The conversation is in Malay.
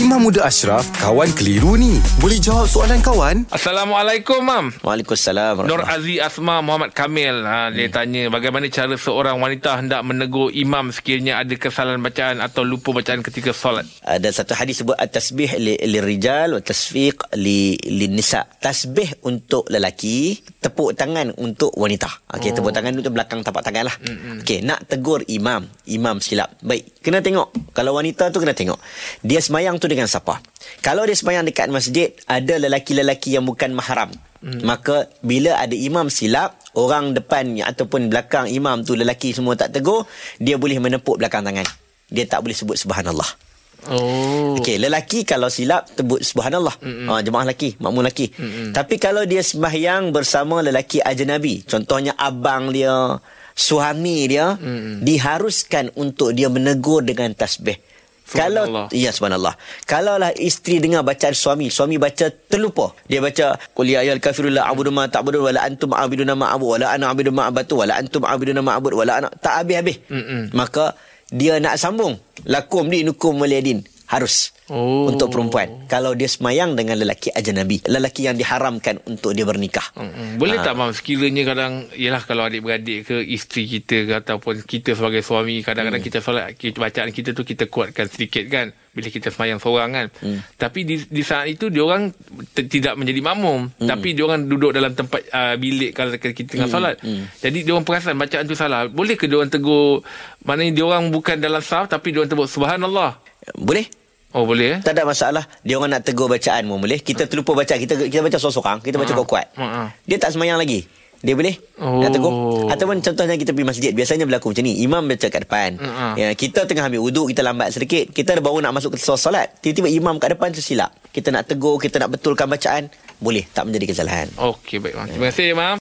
Imam Muda Ashraf, kawan keliru ni. Boleh jawab soalan kawan? Assalamualaikum, Mam. Waalaikumsalam. Nur Aziz Asma Muhammad Kamil ha, Dia hmm. tanya Bagaimana cara seorang wanita Hendak menegur imam Sekiranya ada kesalahan bacaan Atau lupa bacaan ketika solat Ada satu hadis sebut At-tasbih li, li rijal Wa tasfiq li, li nisa Tasbih untuk lelaki Tepuk tangan untuk wanita Okey, oh. Tepuk tangan untuk belakang tapak tangan lah hmm. Okey, Nak tegur imam Imam silap Baik, kena tengok Kalau wanita tu kena tengok Dia semayang tu dengan siapa Kalau dia semayang dekat masjid Ada lelaki-lelaki yang bukan mahram Hmm. Maka bila ada imam silap, orang depan ataupun belakang imam tu lelaki semua tak tegur, dia boleh menepuk belakang tangan. Dia tak boleh sebut subhanallah. Oh. Okey, lelaki kalau silap sebut subhanallah. Ha, jemaah lelaki, makmum lelaki. Mm-mm. Tapi kalau dia sembahyang bersama lelaki ajnabi, contohnya abang dia, suami dia, Mm-mm. diharuskan untuk dia menegur dengan tasbih. Kalau ya subhanallah. Kalaulah isteri dengar bacaan suami, suami baca terlupa. Dia baca qul ya ayyuhal kafirun la a'budu ma ta'budun la antum a'buduna ma a'budu wa la ana a'budu ma a'budu wa la antum a'buduna ma a'budu wa la ana tak habis-habis. Mm-mm. Maka dia nak sambung lakum di nukum waliyadin harus oh. untuk perempuan kalau dia semayang dengan lelaki ajnabi lelaki yang diharamkan untuk dia bernikah hmm. boleh ha. tak mam sekiranya kadang ialah kalau adik-beradik ke isteri kita ke ataupun kita sebagai suami kadang-kadang hmm. kita solat kita, bacaan kita tu kita kuatkan sedikit kan bila kita semayang seorang kan hmm. tapi di, di saat itu dia orang t- tidak menjadi makmum hmm. tapi dia orang duduk dalam tempat uh, bilik kalau kita tengah hmm. solat hmm. jadi dia orang perasan bacaan tu salah boleh ke dia orang tegur maknanya dia orang bukan dalam saf tapi dia orang tegur subhanallah boleh Oh boleh eh? Tak ada masalah. Dia orang nak tegur bacaan pun boleh. Kita terlupa baca. Kita kita baca seorang-seorang. Kita baca uh-huh. kuat-kuat. Uh-huh. Dia tak semayang lagi. Dia boleh oh. nak tegur. Ataupun contohnya kita pergi masjid. Biasanya berlaku macam ni. Imam baca kat depan. Uh-huh. Ya, kita tengah ambil wuduk. Kita lambat sedikit. Kita baru nak masuk ke solat. Tiba-tiba imam kat depan tu silap. Kita nak tegur. Kita nak betulkan bacaan. Boleh. Tak menjadi kesalahan. Okey baik. Terima kasih, Imam.